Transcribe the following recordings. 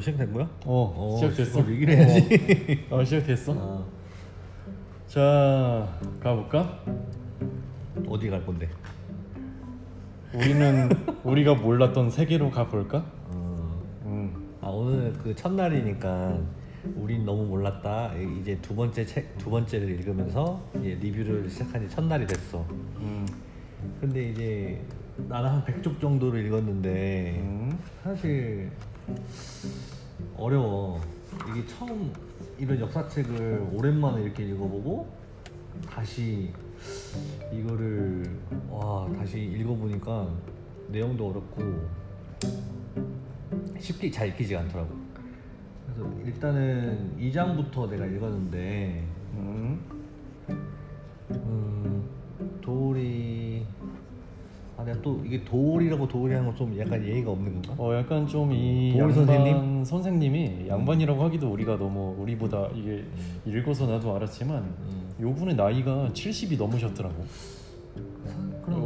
시작된 거야? 어, 시작됐어. 씨발, 얘기를 해야지. 어, 시작됐어. 아, 자, 가볼까? 어디 갈 건데? 우리는 우리가 몰랐던 세계로 가볼까? 어, 음, 아 오늘 그 첫날이니까 우린 너무 몰랐다. 이제 두 번째 책 두 번째를 읽으면서 이제 리뷰를 시작한 지 첫날이 됐어. 음, 근데 이제 나는 한 100쪽 정도를 읽었는데 음. 사실 어려워. 이게 처음 이런 역사책을 오랜만에 이렇게 읽어보고 다시 이거를 와 다시 읽어보니까 내용도 어렵고 쉽게 잘 읽히지가 않더라고. 그래서 일단은 2장부터 내가 읽었는데 음. 음, 도울이 아 내가 또 이게 도울이라고 도울이라는 건 좀 약간 예의가 없는 건가? 어, 약간 좀 이 도울 양반 선생님? 선생님이 양반이라고 하기도 우리가 너무 우리보다 이게 읽어서 나도 알았지만 음. 요분의 나이가 70이 넘으셨더라고.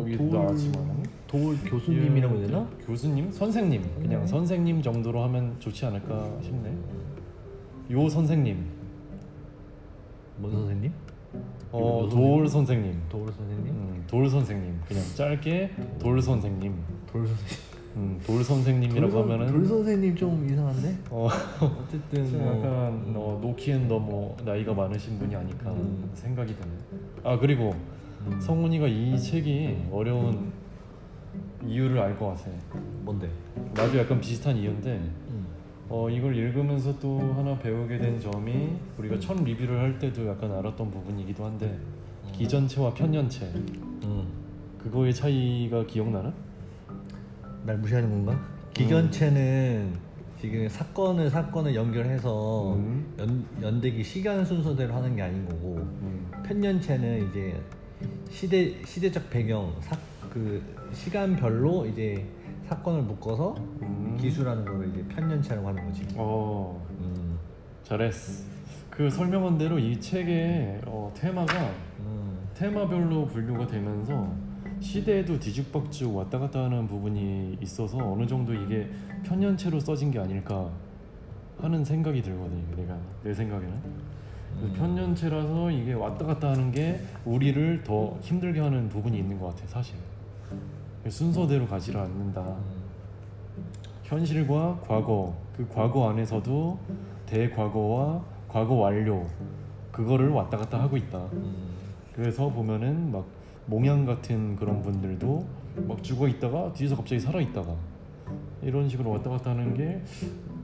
여기 도울, 나왔지만은. 도울 교수님이라고 해야 되나? 교수님, 선생님, 그냥 음. 선생님 정도로 하면 좋지 않을까 싶네. 요 선생님, 뭔 선생님? 어, 요돌 선생님, 도울 선생님? 음, 돌 선생님, 그냥 짧게 돌 선생님, 돌 선생님. 음, 돌 선생님이라고 돌, 선- 하면은 돌 선생님 좀 이상한데? 어, 어쨌든 좀뭐 약간 어, 노키엔 너무 나이가 많으신 분이 아닐까 음. 생각이 드네. 아 그리고 음, 성훈이가 이 책이 어려운 이유를 알 것 같아. 뭔데? 나도 약간 비슷한 이유인데 음. 어, 이걸 읽으면서 또 하나 배우게 된 점이 우리가 첫 리뷰를 할 때도 약간 알았던 부분이기도 한데 기전체와 편년체 음. 그거의 차이가 기억나나? 날 무시하는 건가? 기견체는 지금 사건을 사건을 연결해서 음. 연, 연대기 시간 순서대로 하는 게 아닌 거고 음. 편년체는 이제 시대 시대적 배경 사, 그 시간별로 이제 사건을 묶어서 음. 기술하는 거를 이제 편년체라고 하는 거지. 어 음. 잘했어. 그 설명한 대로 이 책의 어, 테마가 음. 테마별로 분류가 되면서 시대에도 뒤죽박죽 왔다 갔다 하는 부분이 있어서 어느 정도 이게 편년체로 써진 게 아닐까 하는 생각이 들거든 이게 내가 내 생각에는 그 음. 편년체라서 이게 왔다 갔다 하는 게 우리를 더 힘들게 하는 부분이 있는 것 같아 사실 순서대로 가지를 않는다 음. 현실과 과거 그 과거 안에서도 대과거와 과거 완료 그거를 왔다 갔다 하고 있다 음. 그래서 보면은 막 몽양 같은 그런 분들도 막 죽어 있다가 뒤에서 갑자기 살아 있다가 이런 식으로 왔다 갔다 하는 게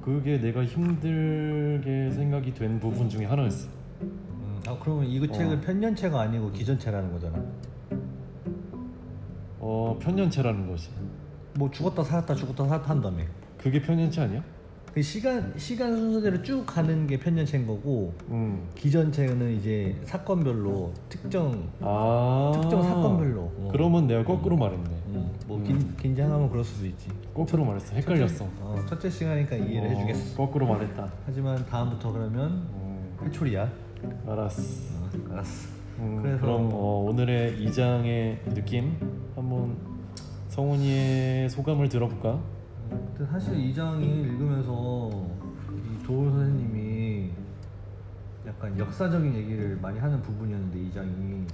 그게 내가 힘들게 생각이 된 부분 중에 하나였어. 음. 아 그러면 어. 책은 편년체가 아니고 기전체라는 거잖아. 어 편년체라는 것이 뭐 죽었다 살았다 죽었다 살았다 한다며. 그게 편년체 아니야? 그 시간 시간 순서대로 쭉 가는 게 편년체인 거고 음. 기전체는 이제 사건별로 특정 아 특정 사건별로. 어. 그러면 내가 거꾸로 말했네. 음, 뭐 음. 긴, 긴장하면 그럴 수도 있지. 거꾸로 말했어. 헷갈렸어. 어, 첫째 시간이니까 이해를 어, 해주겠어. 거꾸로 말했다. 하지만 다음부터 그러면 음, 회초리야. 알았어. 어, 알았어. 음, 그래서- 그럼 어, 오늘의 2장의 느낌 한번 성훈이의 소감을 들어볼까? 근데 사실 이 장이 읽으면서 이 도울 선생님이 약간 역사적인 얘기를 많이 하는 부분이었는데 이 장이 음.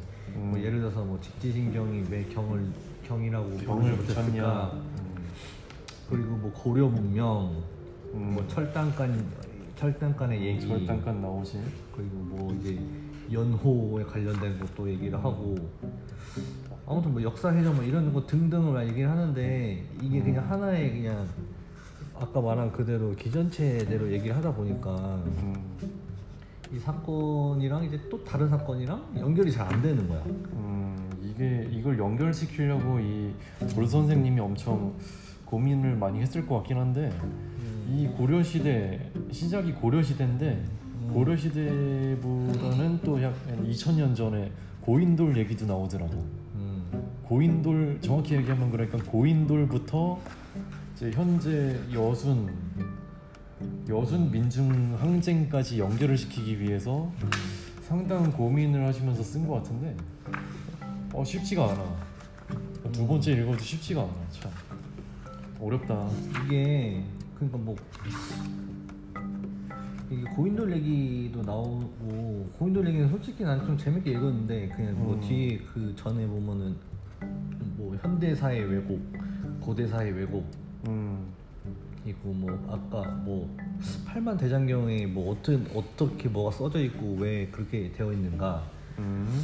뭐 예를 들어서 뭐 직지신경이 왜 경을 경이라고 부르지 붙였냐? 못했을까? 그리고 뭐 고려 문명, 음. 뭐 철당간 철당간의 얘기, 절단간 나오지. 그리고 뭐 이제 연호에 관련된 것도 얘기를 하고 아무튼 뭐 역사회전 뭐 이런 거 등등을 얘기를 하는데 이게 그냥 하나의 그냥 아까 말한 그대로 기전체대로 얘기를 하다 보니까 음, 이 사건이랑 이제 또 다른 사건이랑 연결이 잘 안 되는 거야. 음, 이게 이걸 연결시키려고 이돌 선생님이 엄청 고민을 많이 했을 것 같긴 한데 이 고려 시대 시작이 고려 시대인데 고려 시대보다는 또 약 2000년 전에 고인돌 얘기도 나오더라고. 음, 고인돌 정확히 얘기하면 그러니까 고인돌부터 이제 현재 여순 여순 민중 항쟁까지 연결을 시키기 위해서 상당한 고민을 하시면서 쓴 것 같은데 어 쉽지가 않아. 두 번째 읽어도 쉽지가 않아 참 어렵다 이게 그러니까 뭐 이게 고인돌 얘기도 나오고 고인돌 얘기는 솔직히 난 좀 재밌게 읽었는데 그냥 뭐 음. 뒤에 그 전에 보면은 뭐 현대사의 왜곡, 고대사의 왜곡. 음. 있고 뭐 아까 뭐 팔만 대장경에 뭐 어떻게 어떻게 뭐가 써져 있고 왜 그렇게 되어 있는가. 음,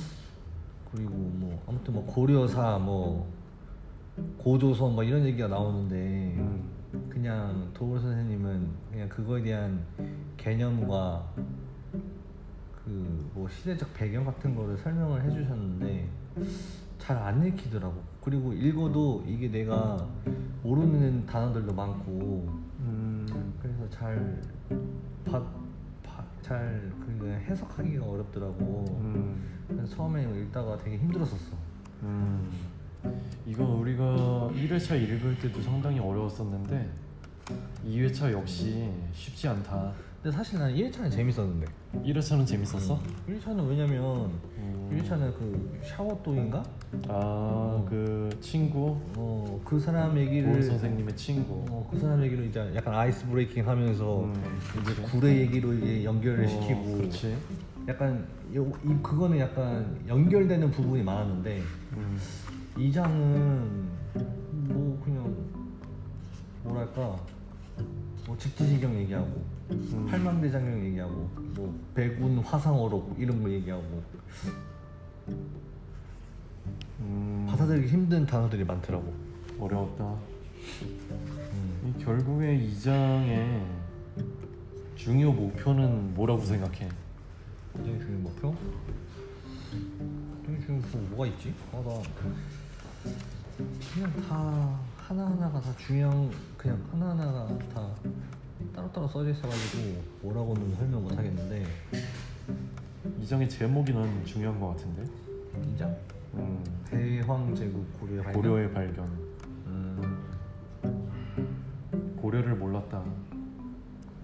그리고 뭐 아무튼 뭐 고려사 뭐 고조선 뭐 이런 얘기가 나오는데. 음. 그냥 도울 선생님은 그냥 그거에 대한 개념과 그 뭐 시대적 배경 같은 거를 설명을 해주셨는데 잘 안 읽히더라고. 그리고 읽어도 이게 내가 모르는 단어들도 많고 음, 그래서 잘 바, 바, 잘 그냥 해석하기가 어렵더라고. 음, 그래서 처음에 읽다가 되게 힘들었었어. 음. 이거 우리가 1회차 읽을 때도 상당히 어려웠었는데 2회차 역시 쉽지 않다 근데 사실 난 1차는 재밌었는데. 1회차는 재밌었어? 1차는 왜냐면 음. 1차는 그 샤워또인가? 아, 그 친구 어, 그 사람 얘기를 도울 선생님의 친구 어, 그 사람 얘기로 이제 약간 아이스 브레이킹 하면서 음, 이제 그치. 구례 얘기로 이제 연결을 어, 시키고 그렇지 약간 요, 이 그거는 약간 연결되는 부분이 많았는데 음, 이 장은 뭐 그냥 뭐랄까 뭐 직지신경 얘기하고 음. 팔망대장경 얘기하고 뭐 백운 화상어록 이런 거 얘기하고 음, 받아들이기 힘든 단어들이 많더라고. 어려웠다 음. 이 결국에 이 장의 중요 목표는 뭐라고 생각해? 굉장히 중요한 목표? 굉장히 중요한 목표 뭐가 있지? 아, 나 그냥 다 하나하나가 다 중요한 그냥 하나하나가 다 따로따로 써져 있어가지고 뭐라고는 설명 못 하겠는데. 이 장의 제목이 난 중요한 것 같은데? 이장 음, 대황제국 고려의 발견? 고려의 발견. 음, 고려를 몰랐다.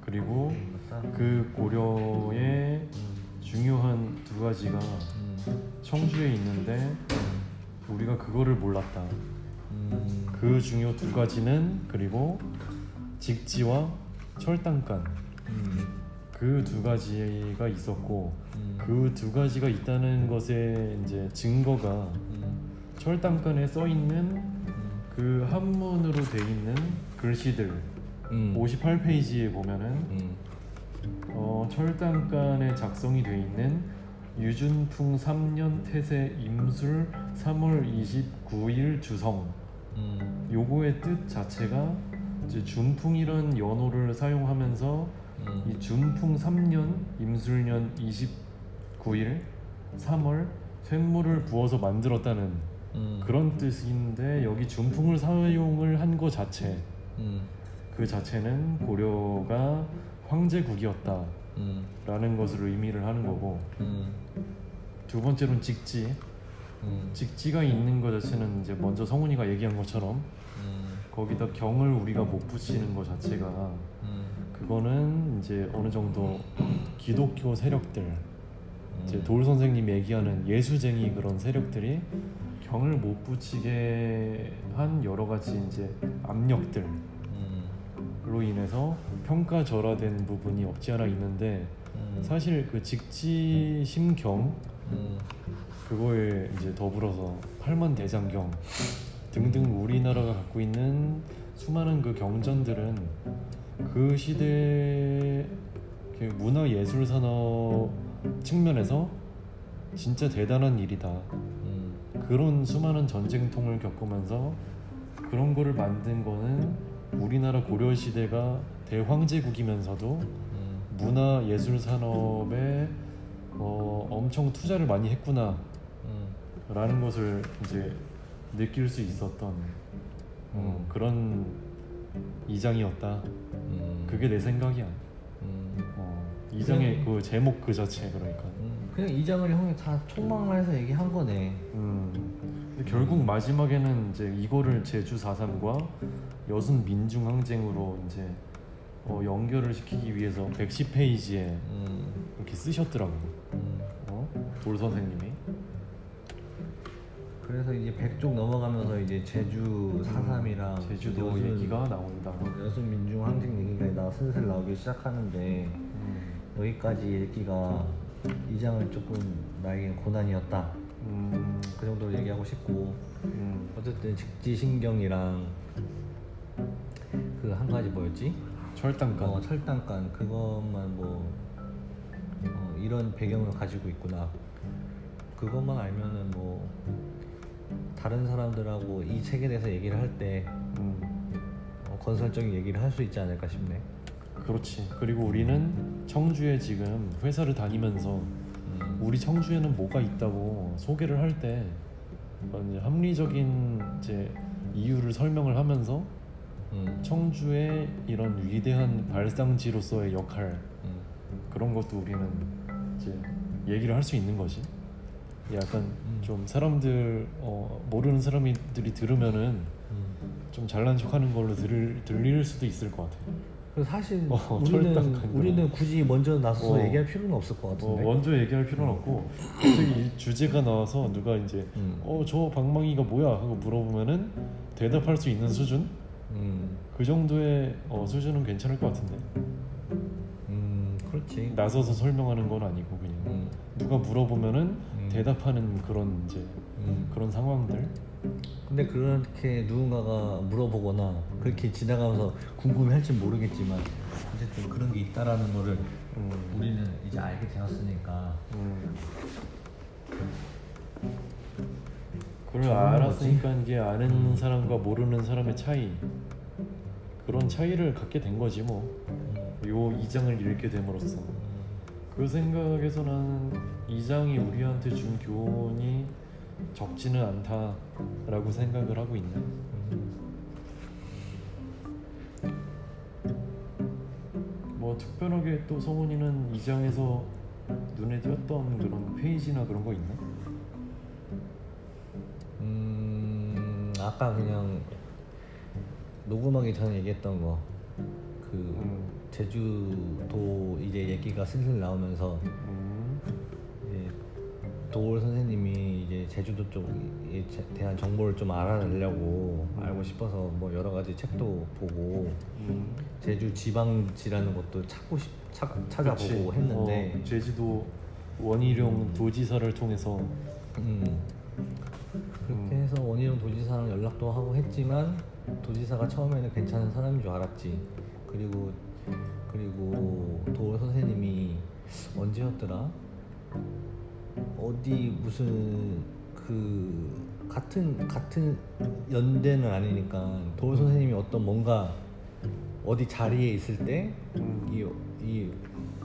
그리고 맞다. 그 고려의 음, 중요한 두 가지가 음, 청주에 있는데 우리가 그거를 몰랐다. 음, 그 중요 두 가지는 그리고 직지와 철당간. 음, 그두 가지가 있었고 음, 그두 가지가 있다는 것의 이제 증거가 음, 철당간에 써 있는 음, 그 한문으로 돼 있는 글씨들. 음, 58페이지에 보면은 음, 어, 철당간에 작성이 돼 있는 유준풍 3년 태세 임술 3월 29일 주성. 음, 요거의 뜻 자체가 이제 준풍이란 연호를 사용하면서 음, 이 준풍 3년 임술년 29일 3월 쇳물을 부어서 만들었다는 음, 그런 뜻인데 여기 준풍을 사용을 한 거 자체. 음, 그 자체는 고려가 황제국이었다 라는 음, 것을 의미를 하는 거고 음, 두 번째로는 직지 음, 직지가 있는 것 자체는 이제 먼저 성훈이가 얘기한 것처럼 음, 거기다 경을 우리가 못 붙이는 것 자체가 음, 그거는 이제 어느 정도 기독교 세력들 이제 음. 도울 선생님이 얘기하는 예수쟁이 그런 세력들이 경을 못 붙이게 한 여러 가지 이제 압력들 로 음, 인해서 평가절하된 부분이 없지 않아 있는데 음, 사실 그 직지 심경 음, 그거에 이제 더불어서 팔만 대장경 등등 우리나라가 갖고 있는 수많은 그 경전들은 그 시대 그 문화 예술 산업 측면에서 진짜 대단한 일이다. 음, 그런 수많은 전쟁통을 겪으면서 그런 거를 만든 거는 우리나라 고려 시대가 대황제국이면서도 음, 문화 예술 산업에 어, 엄청 투자를 많이 했구나. 음, 라는 것을 이제 느낄 수 있었던 어, 그런 이장이었다. 음, 그게 내 생각이야. 음, 어, 이장의 그 제목 그 자체 그러니까. 음, 그냥 이 장을 형이 다 총망을 해서 얘기한 거네. 음. 근데 결국 마지막에는 이제 이거를 제주 4.3과 여순 민중항쟁으로 이제 어, 연결을 시키기 위해서 110페이지에 음, 이렇게 쓰셨더라고. 음, 어? 돌 선생님이. 그래서 이제 백쪽 넘어가면서 이제 제주 사삼이랑 음, 제주도 여순- 얘기가 나온다. 여순 민중 항쟁 얘기가 나 슬슬 나오기 시작하는데 음, 여기까지 읽기가 이 장은 조금 나에게 고난이었다. 음, 그 정도로 얘기하고 싶고 음, 어쨌든 직지신경이랑 그 한 가지 뭐였지? 철당감. 어, 철당간 그것만 뭐 어, 이런 배경을 가지고 있구나. 그것만 알면은 뭐 다른 사람들하고 이 책에 대해서 얘기를 할때 음, 어, 건설적인 얘기를 할 수 있지 않을까 싶네. 그렇지. 그리고 우리는 청주에 지금 회사를 다니면서 음, 우리 청주에는 뭐가 있다고 소개를 할때 이제 합리적인 이제 이유를 설명을 하면서 음, 청주의 이런 위대한 발상지로서의 역할 음, 그런 것도 우리는 이제 얘기를 할 수 있는 거지. 약간 음. 좀 사람들 어, 모르는 사람들이 들으면은 음. 좀 잘난 척하는 걸로 들을 들릴 수도 있을 것 같아. 그래서 사실 어, 우리는 우리는 굳이 먼저 나서서 어. 얘기할 필요는 없을 것 어, 같은데. 먼저 얘기할 필요는 없고 갑자기 이 주제가 나와서 누가 이제 음. 어저 방망이가 뭐야 하고 물어보면은 대답할 수 있는 수준 음, 그 정도의 어, 수준은 괜찮을 것 같은데 음, 그렇지. 나서서 설명하는 건 아니고 그냥 음, 누가 물어보면은 음. 대답하는 그런 이제 음. 그런 상황들 근데 그렇게 누군가가 물어보거나 그렇게 지나가면서 궁금해할지 모르겠지만 어쨌든 그런 게 있다라는 거를 음, 우리는 이제 알게 되었으니까 음. 그걸 알았으니까 이게 아는 음. 사람과 모르는 사람의 차이 그런 차이를 갖게 된 거지 뭐. 요 이장을 읽게 됨으로써 그 생각에서 나는 이장이 우리한테 준 교훈이 적지는 않다라고 생각을 하고 있네. 뭐 특별하게 또 성훈이는 이 장에서 눈에 띄었던 그런 페이지나 그런 거 있나? 음 아까 그냥 녹음하기 전에 얘기했던 거 그 음, 제주도 이제 얘기가 슬슬 나오면서 음, 도올 선생님이 이제 제주도 쪽에 제- 대한 정보를 좀 알아내려고 알고 싶어서 뭐 여러 가지 책도 보고 음. 제주 지방지라는 것도 찾고 싶 찾, 찾아보고 그치. 했는데 어, 제주도 원희룡 도지사를 통해서 음, 그렇게 음. 해서 원희룡 도지사랑 연락도 하고 했지만 도지사가 처음에는 괜찮은 사람인 줄 알았지 그리고 그리고 도올 선생님이 언제였더라 어디 무슨 그 같은 같은 연대는 아니니까 도올 선생님이 어떤 뭔가 어디 자리에 있을 때 음. 이, 이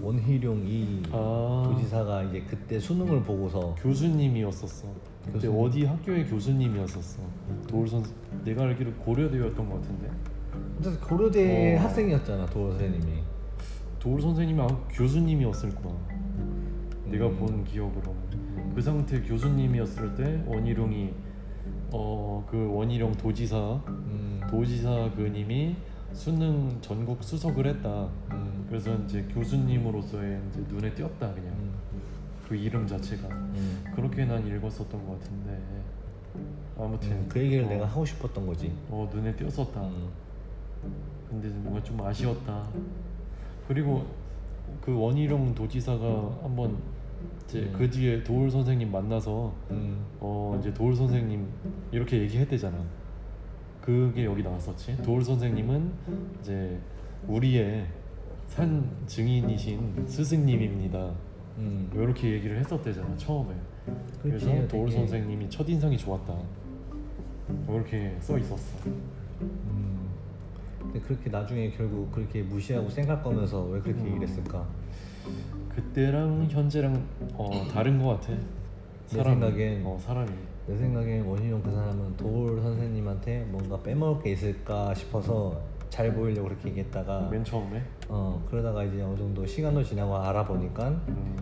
원희룡 이 아 도지사가 이제 그때 수능을 보고서 교수님이었었어. 그때 교수님. 어디 학교의 교수님이었었어. 도울 선 내가 알기로 고려대였던 것 같은데. 근데 고려대 어. 학생이었잖아 도올 선생님이 도울 선생님이 아마 교수님이었을 거야. 내가 음. 본 기억으로는 그 상태 교수님이었을 때 원희룡이 어 그 원희룡 도지사 음, 도지사 그님이 수능 전국 수석을 했다. 음, 그래서 이제 교수님으로서의 이제 눈에 띄었다 그냥. 음, 그 이름 자체가. 음. 그렇게 난 읽었었던 것 같은데. 아무튼. 음, 그 얘기를 어, 내가 하고 싶었던 거지. 어 눈에 띄었었다. 음, 근데 뭔가 좀 아쉬웠다. 그리고 그 원희룡 도지사가 한번 이제 음. 그 뒤에 도울 선생님 만나서 음, 어 이제 도울 선생님 이렇게 얘기했대잖아. 그게 여기 나왔었지. 도울 선생님은 이제 우리의 산 증인이신 스승님입니다. 음. 이렇게 얘기를 했었대잖아 처음에. 그래서 그치, 도울 되게- 선생님이 첫 인상이 좋았다. 이렇게 써 있었어. 음. 근데 그렇게 나중에 결국 그렇게 무시하고 생각 거면서 왜 그렇게 음. 얘기를 했을까 그때랑 현재랑 어, 다른 것 같아. 내 생각엔- 어, 사람이. 내 생각엔 원희룡 그 사람은 도올 선생님한테 뭔가 빼먹을 게 있을까 싶어서 잘 보이려고 그렇게 얘기했다가 맨 처음에. 어 그러다가 이제 어느 정도 시간도 지나고 알아보니까 음,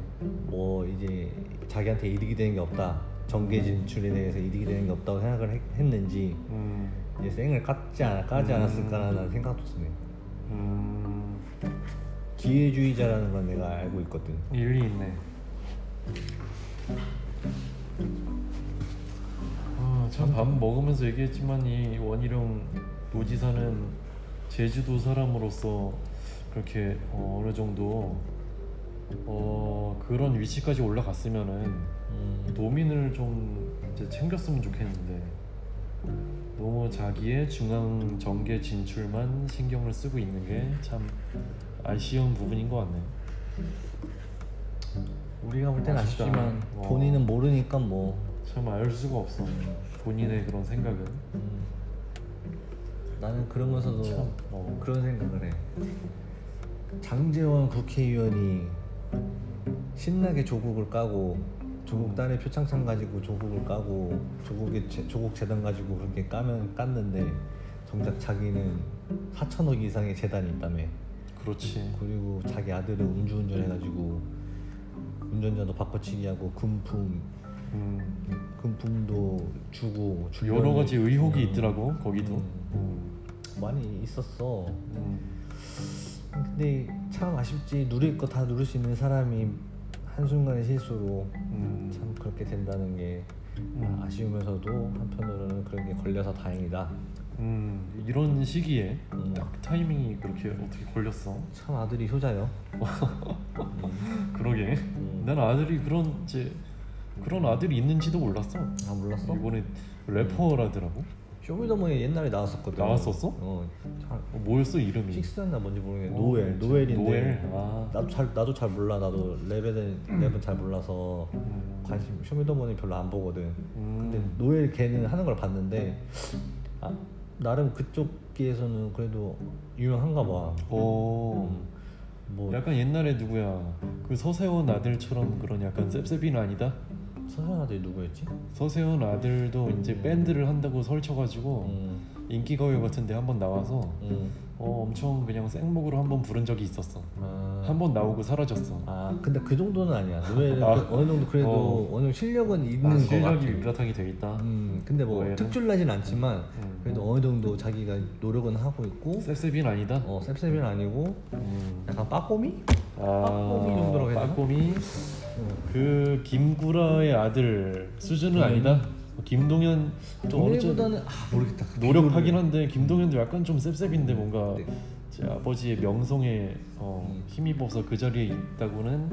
뭐 이제 자기한테 이득이 되는 게 없다 정계 진출에 대해서 이득이 되는 게 없다고 생각을 했, 했는지 음, 이제 쌩을 깠지 않, 까지 음. 않았을까라는 생각도 드네 음, 기회주의자라는 건 내가 알고 있거든 일리 있네. 아, 참밥 먹으면서 얘기했지만 이 원희룡 노지사는 제주도 사람으로서 그렇게 어, 어느 정도 어, 그런 위치까지 올라갔으면은 음, 도민을 좀 이제 챙겼으면 좋겠는데 너무 자기의 중앙 정계 진출만 신경을 쓰고 있는 게참 아쉬운 부분인 것 같네. 우리가 볼 땐 아쉽다. 아쉽지만 어. 본인은 모르니까 뭐참알 수가 없어. 본인의 그런 생각은. 음, 나는 그러면서도 참, 어. 그런 생각을 해. 장재원 국회의원이 신나게 조국을 까고 조국 딸의 표창장 가지고 조국을 까고 조국의 재- 조국 재단 가지고 그렇게 까면 깠는데 정작 자기는 4천억 이상의 재단이 있다며. 그렇지. 그리고 자기 아들을 음주운전 해가지고 운전자도 바꿔치기 하고 금품 음, 금품도 주고 여러 가지 의혹이 음, 있더라고 거기도. 음. 음. 많이 있었어. 음. 근데 참 아쉽지 누릴 거 다 누릴 수 있는 사람이 한순간의 실수로 음. 참 그렇게 된다는 게 음. 아쉬우면서도 한편으로는 그렇게 걸려서 다행이다. 음, 이런 시기에 음. 딱 타이밍이 그렇게 어떻게 걸렸어? 참 아들이 효자요. 그러게. 음. 난 아들이 그런 이제 그런 아들이 있는지도 몰랐어. 아 몰랐어? 이번에 래퍼라더라고. 쇼미더머니 옛날에 나왔었거든. 나왔었어? 어. 잘 어, 뭐였어 이름이? 식스였나 뭔지 모르겠는데 어, 노엘 노엘인데 노엘. 아. 나도 잘 나도 잘 몰라 나도 랩에 랩은 잘 몰라서 음. 관심 쇼미더머니 별로 안 보거든. 음. 근데 노엘 걔는 하는 걸 봤는데 아, 나름 그쪽에서는 그래도 유명한가 봐. 어. 음, 뭐 약간 옛날에 누구야? 그 서세원 아들처럼 그런 약간 셉셉이는 아니다. 선생님 아들이 누구였지? 서세원 아들도 이제 밴드를 한다고 설쳐가지고 음, 인기가요 같은데 한번 나와서 음. 어, 엄청 그냥 생목으로 한번 부른 적이 있었어. 아, 한번 나오고 사라졌어. 아 근데 그 정도는 아니야. 노엘은 아. 그 어느 정도 그래도 어. 어느 정도 실력은 있는 아, 거 실력이. 밑바탕이 돼 있다. 음, 근데 뭐? 특출나진 않지만 음. 그래도 어느 정도 자기가 노력은 하고 있고 셉셉이는 아니다. 어 셉셉이는 아니고 음. 약간 빠꼬미? 아, 빠꼬미 정도라고 해야 되나? 빠꼬미. 어. 그 김구라의 아들 수준은 아니다. 김동현 또 어느 쪽 노엘보다는 아 모르겠다. 노력하긴 한데 김동현도 약간 좀 셉셉인데 뭔가 네. 제 아버지의 명성에 어, 음. 힘입어서 그 자리에 있다고는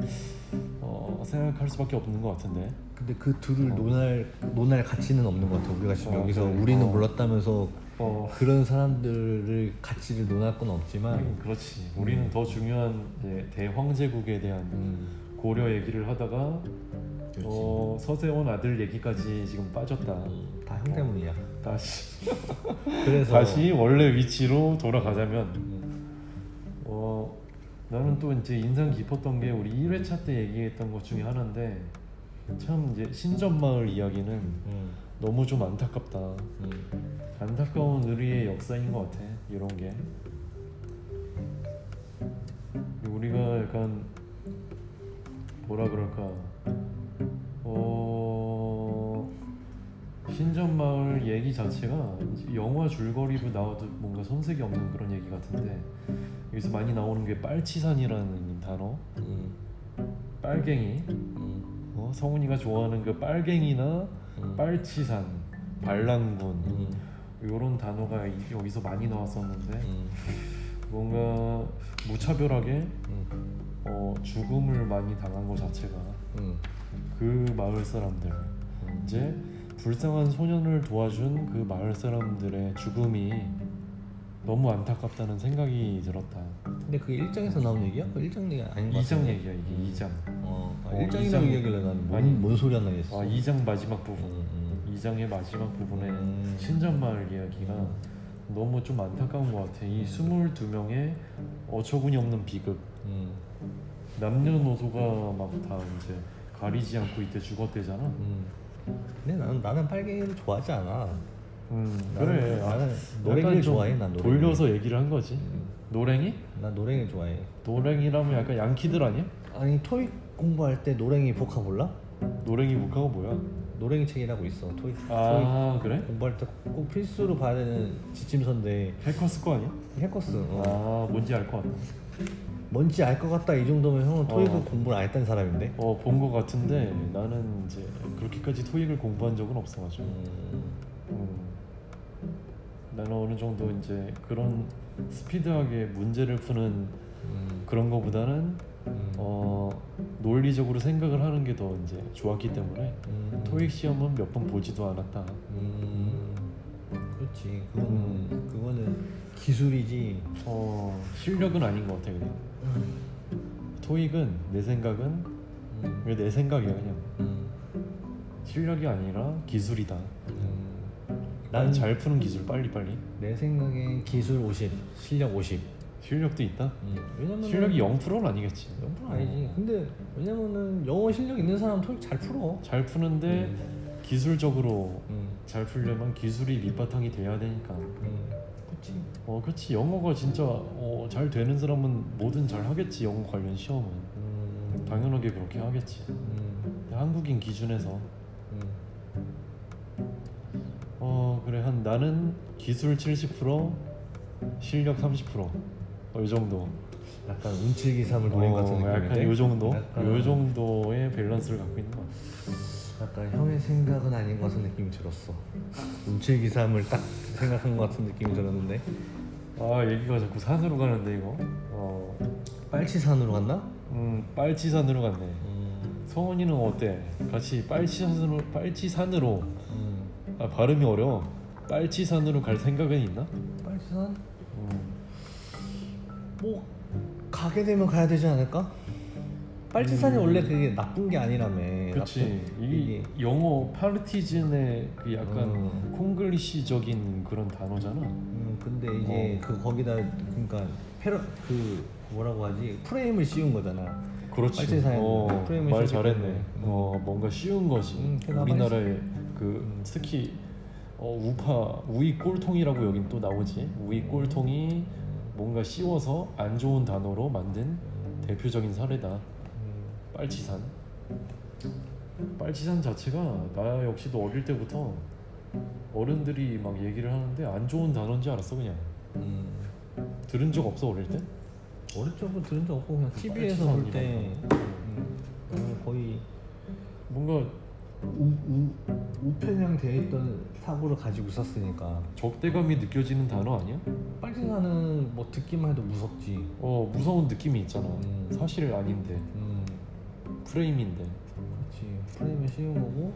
어, 생각할 수밖에 없는 것 같은데. 근데 그 둘을 논할 논할 가치는 없는 것 같아. 우리가 지금 어, 여기서 그래. 우리는 어. 몰랐다면서 어, 그런 사람들을 가치를 논할 건 없지만 음, 그렇지. 우리는 더 중요한 이제 대황제국에 대한 음, 고려 얘기를 하다가. 어, 서세원 아들 얘기까지 지금 빠졌다. 음, 다형 때문이야. 다시 그래서 다시 원래 위치로 돌아가자면 음, 어 나는 또 이제 인상 깊었던 게 우리 1회차 때 얘기했던 것 중에 하나인데 참 이제 신전마을 이야기는 음, 너무 좀 안타깝다. 음. 안타까운 우리의 역사인 것 같아 이런 게 우리가 약간 뭐라 그럴까 어 신전마을 얘기 자체가 영화 줄거리로 나와도 뭔가 손색이 없는 그런 얘기 같은데 여기서 많이 나오는 게 빨치산이라는 단어. 음, 빨갱이. 음, 어, 성훈이가 좋아하는 그 빨갱이나 음. 빨치산 반란군. 음, 이런 단어가 이- 여기서 많이 나왔었는데 음, 뭔가 무차별하게 음, 어, 죽음을 많이 당한 것 자체가 음, 그 마을 사람들. 음. 이제 불쌍한 소년을 도와준 그 마을 사람들의 죽음이 너무 안타깝다는 생각이 들었다. 근데 그게 일장에서 나온 얘기야? 그 일장 얘기 아닌 것 이장 같은데? 얘기야 이게 이장 어, 아, 어, 일장이라고 이장. 얘기를 아니. 난뭔 뭔 소리 하나 했어. 아 2장 마지막 부분 음, 음. 2장의 마지막 부분에 음. 신전마을 이야기가 너무 좀 안타까운 것 같아. 이 22명의 어처구니 없는 비극 음, 남녀노소가 막 다 이제 가리지 않고 이때 죽었대잖아. 음. 근데 나는 나는 빨갱이를 좋아하지 않아. 음 나는- 그래. 아, 나는 노랭이를 좀 좋아해. 난 노랭이. 돌려서 얘기를 한 거지. 음, 노랭이? 난 노랭이를 좋아해. 노랭이라면 약간 양키들 아니야? 아니 토익 공부할 때 노랭이 voca 몰라? 노랭이 voca가 뭐야? 노랭이 책이라고 있어. 토익, 아 그래? 토익 공부할 때 꼭 필수로 봐야 되는 지침서인데 해커스 거 아니야? 해커스. 어. 아 뭔지 알 것 같다. 뭔지 알 것 같다 이 정도면 형은 토익을 어. 공부를 안 했다는 사람인데. 어 본 것 같은데 나는 이제 그렇게까지 토익을 공부한 적은 없어가지고. 음, 나는 어느 정도 이제 그런 스피드하게 문제를 푸는 음, 그런 거보다는 음, 어 논리적으로 생각을 하는 게 더 이제 좋았기 때문에 음, 토익 시험은 몇 번 보지도 않았다. 음, 그렇지. 그거는 음. 그거는 기술이지. 어 실력은 아닌 것 같아 그냥. 토익은 내 생각은 음, 왜내 생각이야 그냥 음, 실력이 아니라 기술이다. 음. 난난잘 푸는 기술 빨리 빨리. 내 생각엔 기술 50, 실력 50. 실력도 있다. 음, 왜냐면 실력이 0%는 아니겠지. 0% 아니지. 근데 왜냐면은 영어 실력 있는 사람 토익 잘 풀어. 잘 푸는데 기술적으로 음, 잘 풀려면 기술이 밑바탕이 돼야 되니까. 음, 그렇지. 어, 그렇지. 영어가 진짜 어, 잘 되는 사람은 뭐든 잘 하겠지. 영어 관련 시험은 음, 당연하게 그렇게 하겠지. 음, 한국인 기준에서 음, 어 그래 한 나는 기술 70% 실력 30%. 어, 이 정도. 약간 운칠기삼을 노린 것 같은 어, 느낌인데. 약간 요 정도. 요 정도의 밸런스를 갖고 있는 것 같아. 약간 형의 생각은 아닌 것 같은 느낌이 들었어. 운칠기삼을 딱 생각한 것 같은 느낌이 들었는데. 아 얘기가 자꾸 산으로 가는데 이거. 어, 빨치산으로 갔나? 음 빨치산으로 갔네. 음, 성원이는 어때? 같이 빨치산으로 빨치산으로 음. 아 발음이 어려워. 빨치산으로 갈 생각은 있나? 빨치산? 음, 뭐 가게 되면 가야 되지 않을까? 빨치산이 원래 그게 나쁜 게 아니라며. 그렇지. 이게 영어 파르티즌의 그 약간 음. 콩글리시적인 그런 단어잖아. 음, 근데 이제 그 거기다 그러니까 페러 그 뭐라고 하지 프레임을 씌운 거잖아. 그렇지. 어, 프레임을 말 잘했네. 어 뭔가 쉬운 거지. 음, 우리나라의 그 특히 어, 우파 우이 꼴통이라고 여긴 또 나오지. 우이 꼴통이 뭔가 씌워서 안 좋은 단어로 만든 대표적인 사례다. 음, 빨치산. 빨치산 자체가 나 역시도 어릴 때부터 어른들이 막 얘기를 하는데 안 좋은 단어인지 알았어 그냥. 음. 들은 적 없어 어릴 때? 어릴 적부터 들은 적 없고 그냥 TV에서 볼때 음, 거의 뭔가 우, 우, 되어 있던 사고를 가지고 있었으니까 적대감이 느껴지는 단어 아니야? 빨치산은 뭐 듣기만 해도 무섭지. 어 무서운 느낌이 있잖아. 음. 사실 아닌데 음, 프레임인데. 그렇지. 프레임을 씌운 거고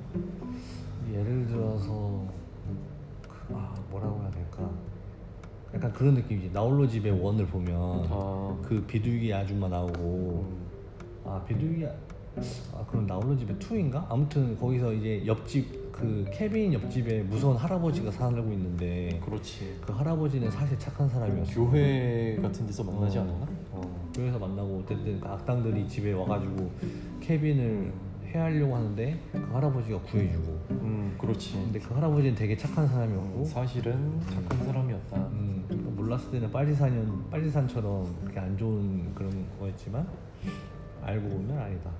예를 들어서 그, 아 뭐라고 해야 될까? 약간 그런 느낌이지. 나홀로 집에 원을 보면 아, 그 비둘기 아줌마 나오고 음, 아 비둘기 아- 아 그럼 나홀로 집에 2인가? 아무튼 거기서 이제 옆집 그 케빈 옆집에 무서운 할아버지가 살고 있는데 그렇지. 그 할아버지는 사실 착한 사람이었어. 교회 같은 데서 만나지 어. 않았나? 어. 교회에서 만나고 어쨌든 그 악당들이 집에 와가지고 케빈을 해하려고 하는데 그 할아버지가 구해주고 음, 그렇지. 근데 그 할아버지는 되게 착한 사람이었고 사실은 착한 사람이었다. 음, 그러니까 몰랐을 때는 빨치산이었, 빨치산처럼 그렇게 안 좋은 그런 거였지만 알고 보면 아니다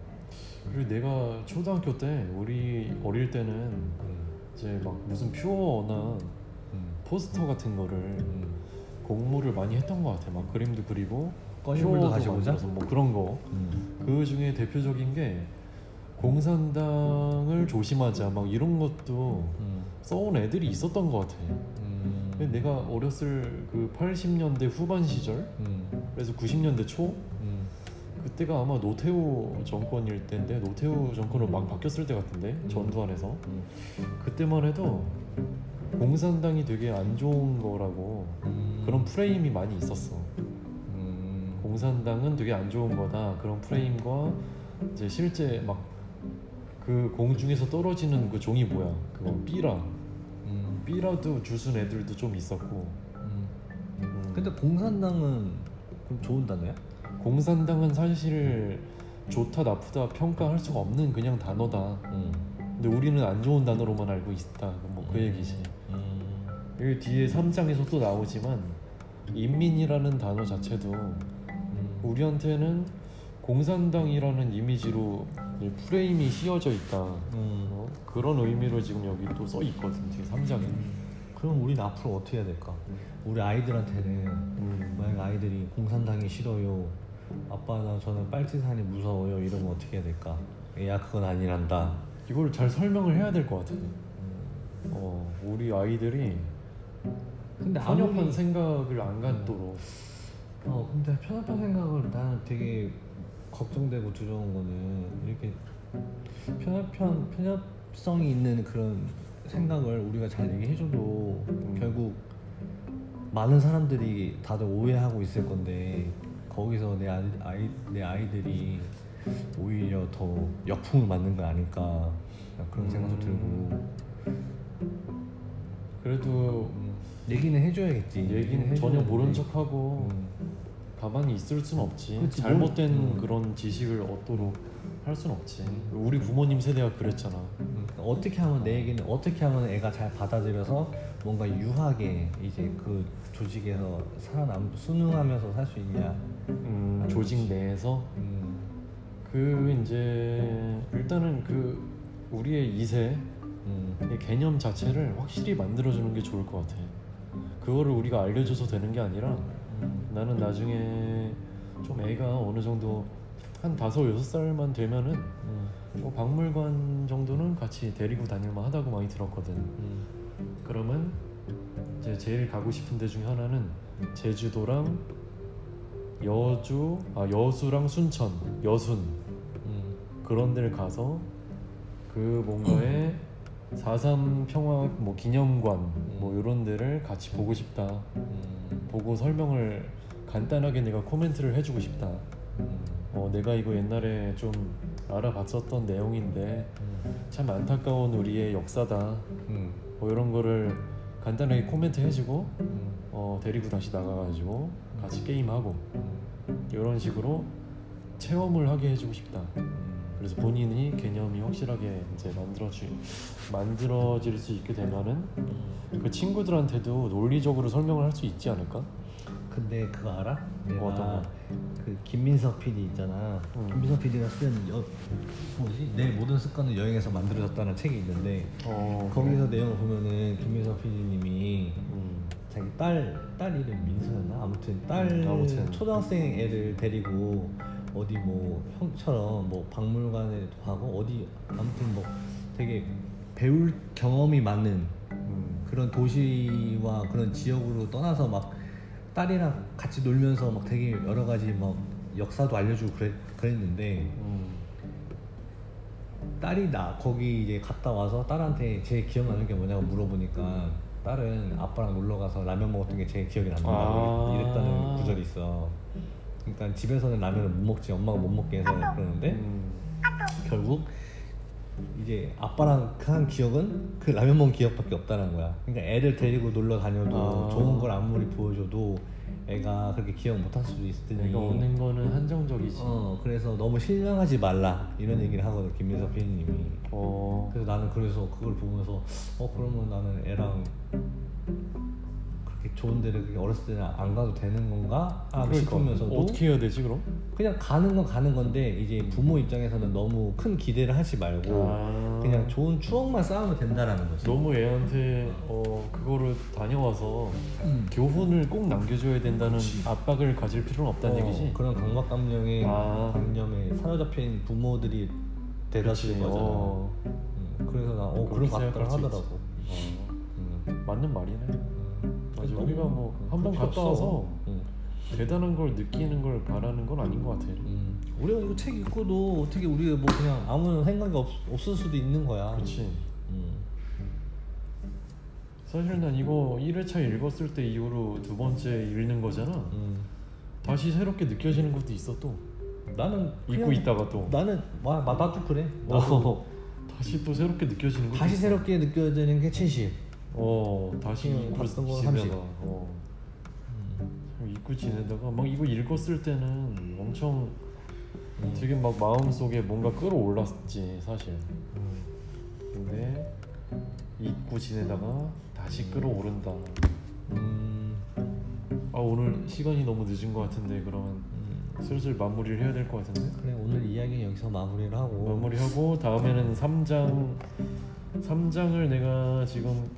그리고 내가 초등학교 때 우리 어릴 때는 음, 이제 막 무슨 퓨어나 음, 포스터 같은 거를 음. 공모를 많이 했던 것 같아. 막 그림도 그리고 퓨어도 다시 보자? 뭐 그런 거. 음. 그 중에 대표적인 게 공산당을 조심하자 막 이런 것도 음, 써온 애들이 있었던 것 같아. 음, 근데 내가 어렸을 그 80년대 후반 시절, 음, 그래서 90년대 초? 음, 그때가 아마 노태우 정권일 때인데 노태우 정권으로 막 바뀌었을 때 같은데 전두환에서. 음, 그때만 해도 공산당이 되게 안 좋은 거라고 음. 그런 프레임이 많이 있었어. 음, 공산당은 되게 안 좋은 거다. 그런 프레임과 이제 실제 막 그 공중에서 떨어지는 그 종이 뭐야 그거 삐라 음, 삐라도 주순 애들도 좀 있었고 음. 음, 근데 공산당은 그럼 좋은 단어야? 공산당은 사실 좋다 나쁘다 평가할 수가 없는 그냥 단어다 음. 근데 우리는 안 좋은 단어로만 알고 있다 뭐 그 얘기지 음. 여기 뒤에 3장에서 또 나오지만 인민이라는 단어 자체도 음. 우리한테는 공산당이라는 이미지로 이 프레임이 씌워져 있다 음. 어? 그런 의미로 지금 여기 또 써 있거든 뒤에 3장에 그럼 우리는 앞으로 어떻게 해야 될까? 우리 아이들한테는 음. 만약 아이들이 공산당이 싫어요 아빠 나 저는 빨치산이 무서워요 이러면 어떻게 해야 될까? 야 그건 아니란다 이걸 잘 설명을 해야 될 것 같아 어, 우리 아이들이 근데 편협한 아무리- 생각을 안 갖도록 어 근데 편협한 생각을 나는 되게 걱정되고 두려운 거는 이렇게 편협한 편협성이 있는 그런 생각을 우리가 잘 얘기해줘도 음. 결국 많은 사람들이 다들 오해하고 있을 건데 거기서 내 아이, 아이 내 아이들이 오히려 더 역풍을 맞는 거 아닐까 그런 생각도 음. 들고 그래도 음, 얘기는 해줘야겠지 얘기는 전혀. 모른 척하고 음. 가만히 있을 순 없지. 그치, 잘못된 뭘- 음. 그런 지식을 얻도록 할 순 없지. 우리 부모님 세대가 그랬잖아. 음, 어떻게 하면 내 얘기는 어떻게 하면 애가 잘 받아들여서 뭔가 유하게 이제 그 조직에서 살아남 순응하면서 살 수 있냐. 음, 조직 내에서 음, 그 이제 일단은 그 우리의 이세 음, 의 개념 자체를 확실히 만들어주는 게 좋을 것 같아. 그거를 우리가 알려줘서 되는 게 아니라 음, 나는 나중에 좀 애가 어느 정도 한 다섯 여섯 살만 되면은 음, 뭐 박물관 정도는 같이 데리고 다닐만 하다고 많이 들었거든. 음, 그러면 이제 제일 가고 싶은 데 중에 하나는 제주도랑 여주, 아 여수랑 순천, 여순. 음, 그런 데를 가서 그 뭔가의 4.3 평화 뭐 기념관 뭐 이런 데를 같이 보고 싶다. 음, 보고 설명을 간단하게 내가 코멘트를 해주고 싶다. 음, 어, 내가 이거 옛날에 좀 알아봤었던 내용인데 음, 참 안타까운 우리의 역사다. 음, 뭐 이런 거를 간단하게 코멘트 해주고 음, 어, 데리고 다시 나가가지고 같이 게임하고 이런 식으로 체험을 하게 해주고 싶다. 음. 그래서 본인이 개념이 확실하게 이제 만들어지 만들어질 수 있게 되면은 그 친구들한테도 논리적으로 설명을 할 수 있지 않을까? 근데 그거 알아? 내가 어떤 거? 그 김민석 PD 있잖아. 응. 김민석 PD가 쓴 여, 뭐지? 내 모든 습관은 여행에서 만들어졌다는 책이 있는데 어, 거기서 내용을 보면은 김민석 PD님이 음, 자기 딸, 딸 이름 민서였나? 아무튼 딸 음, 아무튼. 초등학생 애를 데리고 어디 뭐 형처럼 뭐 박물관에 가고 어디 아무튼 뭐 되게 배울 경험이 많은 음, 그런 도시와 그런 지역으로 떠나서 막 딸이랑 같이 놀면서 막 되게 여러 가지 막 역사도 알려주고 그랬, 그랬는데 음, 딸이 나 거기 이제 갔다 와서 딸한테 제일 기억나는 게 뭐냐고 물어보니까 딸은 아빠랑 놀러 가서 라면 먹었던 게 제일 기억이 남는다고 아. 이랬다는 구절이 있어. 그러니까 집에서는 라면을 못 먹지 엄마가 못 먹게 해서 그러는데 음, 결국 이제 아빠랑 한 기억은 그 라면 먹은 기억밖에 없다는 거야. 그러니까 애를 데리고 놀러 다녀도 아. 좋은 걸 아무리 보여줘도 애가 그렇게 기억 못할 수도 있으니. 내가 오는 거는 한정적이지. 어 그래서 너무 신뢰하지 말라 이런 얘기를 하거든 김민석 PD님이. 어, 그래서 나는 그래서 그걸 보면서 어 그러면 나는 애랑 좋은 데를 그렇게 어렸을 때는 안 가도 되는 건가 아, 그러니까 싶으면서도 어떻게 해야 되지 그럼? 그냥 가는 건 가는 건데 이제 부모 입장에서는 너무 큰 기대를 하지 말고 아. 그냥 좋은 추억만 쌓으면 된다라는 거지. 너무 애한테 어 그거를 다녀와서 음. 교훈을 꼭 남겨줘야 된다는 그치. 압박을 가질 필요는 없다는 어, 얘기지. 그런 강박감정에 아. 감념에 사로잡힌 부모들이 대다수인. 거잖아. 어, 음, 그래서 나 어, 그런 거 같다 하더라고. 어, 음. 맞는 말이네. 음. 맞아, 우리가 뭐 한번 그렇게 갔다. 와서 음. 대단한 걸 느끼는 걸 바라는 건 아닌 것 같아. 음. 우리가 이거 책 읽고도 어떻게 우리가 뭐 그냥 아무 생각이 없, 없을 수도 있는 거야. 그렇지. 음. 사실 난 이거 1회차 읽었을 때 이후로 두 번째 읽는 거잖아. 음. 다시 새롭게 느껴지는 것도 있어 또. 나는 읽고 있다가 또 나는 와 마- 나도 그래. 나도 어. 다시 또 새롭게 느껴지는 것도 다시 있어. 새롭게 느껴지는 게 70. 어 다시 음, 잊고 봤던 거 지내다가 30. 어, 음. 참 잊고 지내다가 막 이거 읽었을 때는 엄청 음. 되게 막 마음 속에 뭔가 끌어올랐지 사실 음. 근데 잊고 지내다가 다시 끌어오른다 음. 아 오늘 시간이 너무 늦은 것 같은데 그러면 음. 슬슬 마무리를 해야 될 것 같은데 그래 오늘 이야기 여기서 마무리를 하고 마무리하고 다음에는 3장 3장을 내가 지금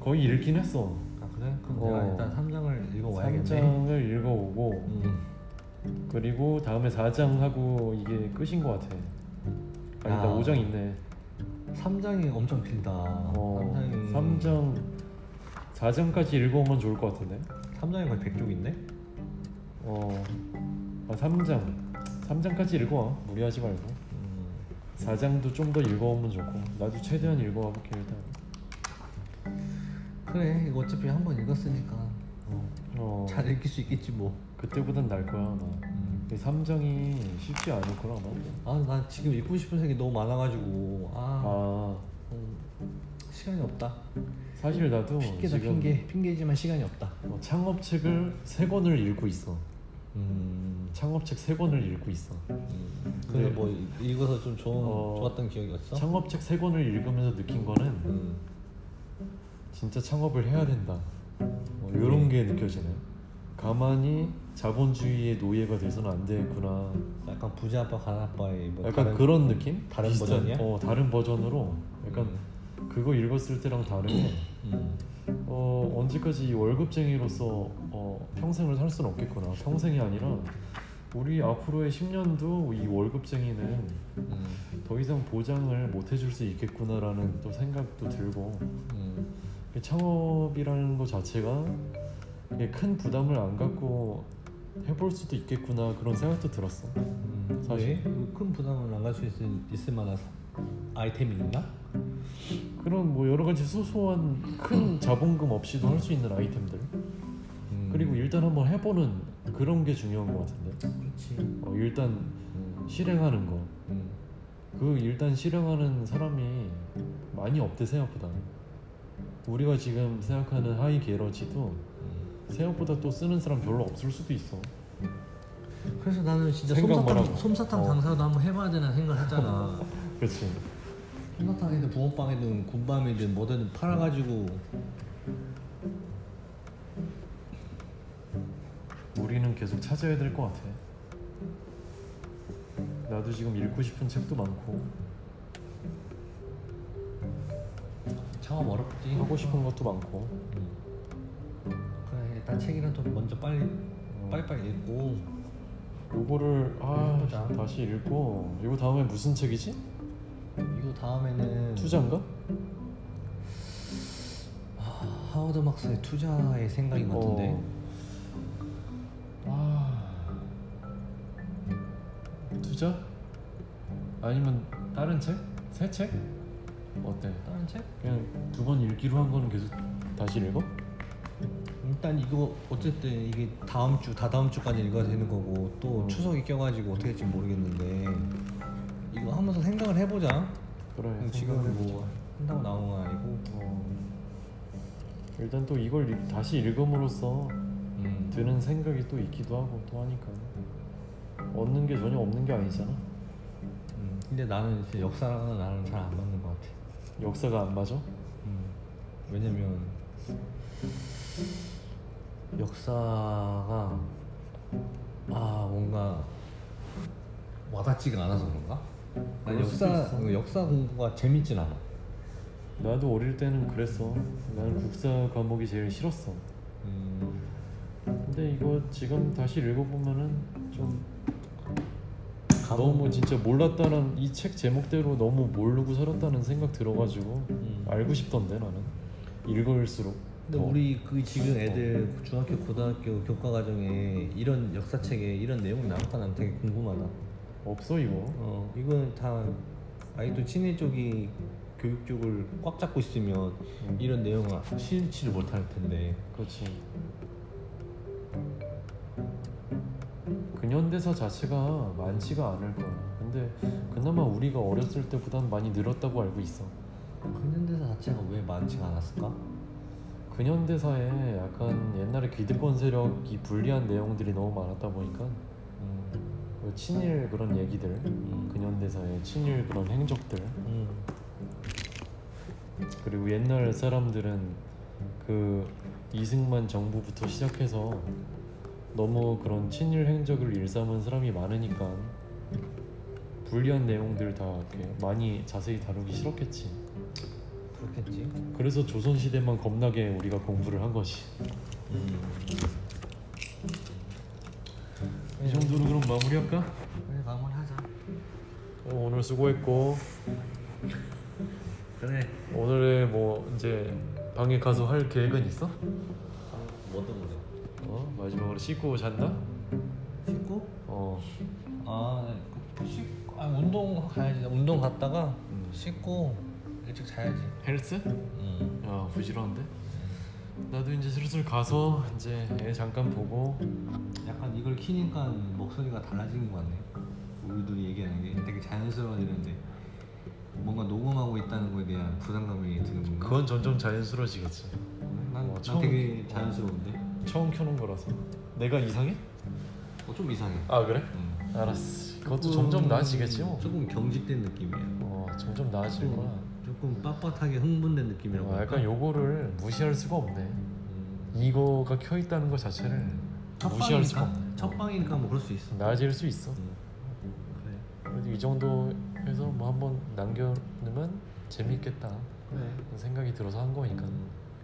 거의 읽긴 했어 아 그래? 그럼 어. 내가 일단 3장을 읽어와야겠네 3장을 읽어오고 음. 그리고 다음에 4장 하고 이게 끝인 것 같아 아 일단 아. 5장 있네 3장이 엄청 길다 어, 3장이 3장 4장까지 읽어오면 좋을 것 같은데. 3장이 거의 100쪽인데? 어, 아, 3장. 3장까지 읽어와. 무리하지 말고. 음, 4장도 좀 더 읽어오면 좋고. 나도 최대한 읽어와 볼게 일단. 그래 이거 어차피 한 번 읽었으니까 어, 잘 읽을 수 있겠지 뭐 그때보단 날 거야 아마. 음. 3장이 쉽지 않을 거라. 아, 나 지금 읽고 싶은 책이 너무 많아가지고 아, 아, 음, 시간이 없다. 사실 나도 핑계다 지금 핑계. 핑계지만 시간이 없다. 어, 창업책을 세 권을 읽고 있어. 음, 창업책 세 권을 읽고 있어. 음. 네. 뭐 읽어서 좀 좋은 어, 좋았던 기억이 없어? 창업책 세 권을 읽으면서 느낀 거는 음, 진짜 창업을 해야 된다. 어, 이런 게 느껴지네. 가만히 자본주의의 노예가 돼서는 안 되겠구나. 약간 부자 아빠 가난 아빠의 뭐 약간 다른- 그런 느낌? 다른 비슷한- 버전이야? 어 다른 버전으로 약간 그거 읽었을 때랑 다르게 음, 어 언제까지 이 월급쟁이로서 어 평생을 살 수는 없겠구나. 평생이 아니라 우리 앞으로의 10년도 이 월급쟁이는 음, 더 이상 보장을 못 해줄 수 있겠구나라는 또 생각도 들고 음, 창업이라는 것 자체가 큰 부담을 안 갖고 해볼 수도 있겠구나 그런 생각도 들었어. 음. 사실. 왜? 그큰 부담을 안갈수 있을, 만한 아이템이 있나? 그런 뭐 여러 가지 소소한 큰 자본금 없이도 할 수 있는 아이템들 음, 그리고 일단 한번 해보는 그런 게 중요한 것 같은데 그렇지. 어, 일단 음, 실행하는 거 음, 그 일단 실행하는 사람이 많이 없대 생각보다 우리가 지금 생각하는 하이 게러지도 음. 생각보다 또 쓰는 사람 별로 없을 수도 있어 그래서 나는 진짜 솜사탕. 솜사탕 어. 장사도 한번 해봐야 되나 생각을 했잖아. 그렇지 솜사탕이든 붕어빵이든 군밤이든 뭐든 팔아가지고 우리는 계속 찾아야 될 것 같아 나도 지금 읽고 싶은 책도 많고 창업 어렵지. 하고 싶은 것도 많고 음. 그래 일단 책이라도 먼저 빨리 어. 빨리빨리 읽고 요거를 아 해보자. 다시 읽고 이거 다음에 무슨 책이지? 이거 다음에는 투자인가? 아, 하워드 막스의 투자의 생각인 것 같은데. 어. 아 투자? 아니면 다른 책? 새 책? 어때? 다른 책? 그냥 두 번 읽기로 한 거는 계속 다시 읽어? 일단 이거 어쨌든 이게 다음 주 다다음 주까지 읽어야 되는 거고 또 어. 추석이 껴가지고 어떻게 될지 모르겠는데 이거 하면서 생각을 해보자. 그래 지금 뭐. 한다고 나온 건 아니고. 어. 일단 또 이걸 읽- 다시 읽음으로써 음. 드는 생각이 또 있기도 하고 또 하니까 얻는 게 전혀 없는 게 아니잖아 음. 근데 나는 이제 역사랑은 나는 잘 안 맞는. 역사가 안 맞아? 음. 왜냐면 역사가 아 뭔가 와닿지가 않아서 그런가? 난 그럴 수도 역사 있어. 역사 공부가 재밌진 않아. 나도 어릴 때는 그랬어 나는 국사 과목이 제일 싫었어 음. 근데 이거 지금 다시 읽어보면은 좀 너무 진짜 몰랐다는 이 책 제목대로 너무 모르고 살았다는 생각 들어가지고 음. 알고 싶던데 나는 읽을수록 근데 더. 우리 그 지금 애들 중학교 고등학교 교과 과정에 이런 역사책에 이런 내용이 나올까 난 되게 궁금하다. 없어 이거 어 이건 다 아이도 친일 쪽이 교육 쪽을 꽉 잡고 있으면 음. 이런 내용을 실치를 못할 텐데. 그렇지 근현대사 자체가 많지가 않을 거야 근데 그나마 우리가 어렸을 때보단 많이 늘었다고 알고 있어 근현대사 자체가 왜 많지가 않았을까? 근현대사에 약간 옛날에 기득권 세력이 불리한 내용들이 너무 많았다 보니까 음. 그 친일 그런 얘기들 음. 근현대사의 친일 그런 행적들 음. 그리고 옛날 사람들은 그 이승만 정부부터 시작해서 너무 그런 친일 행적을 일삼은 사람이 많으니까 불리한 내용들 다 이렇게 많이 자세히 다루기 싫었겠지. 그렇겠지. 그래서 조선 시대만 겁나게 우리가 공부를 한 것이. 음. 이 정도로 그럼 마무리할까? 그래 마무리하자. 어, 오늘 수고했고 그래. 오늘의 뭐 이제 방에 가서 할 계획은 있어? 뭐 어떤 거죠? 어 마지막으로 씻고 잔다? 씻고? 어 아, 네. 그 씻고 아 운동 가야지. 운동 갔다가 음. 씻고 일찍 자야지. 헬스? 음. 야 부지런한데? 나도 이제 슬슬 가서 이제 애 잠깐 보고 약간 이걸 키니까 목소리가 달라지는 것 같네. 우리 둘이 얘기하는 게 되게 자연스러워지는데 뭔가 녹음하고 있다는 거에 대한 부담감이 드는 건가? 그건 점점 자연스러워지겠지 난, 어, 난 처음- 되게 자연스러운데. 처음 켜놓은 거라서 내가 이상해? 어, 좀 이상해. 아 그래? 음. 알았어 그것도 점점 나아지겠지 뭐 조금 경직된 느낌이야. 어, 점점 좀, 거야 조금 빳빳하게 흥분된 느낌이라고 어, 할까? 약간 요거를 무시할 수가 없네 음. 이거가 켜 있다는 것 자체를 무시할 수가 없네 첫 방이니까 뭐 그럴 수 있어. 나아질 수 있어 음. 그래. 그래도 이 정도 해서 뭐 한번 남겨놓으면 재밌겠다 그래. 생각이 들어서 한 거니까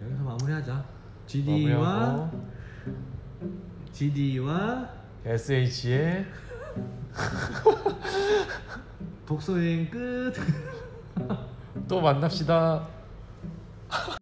여기서 마무리하자. GD와 GD와 SH의 독서 여행 끝. 또 만납시다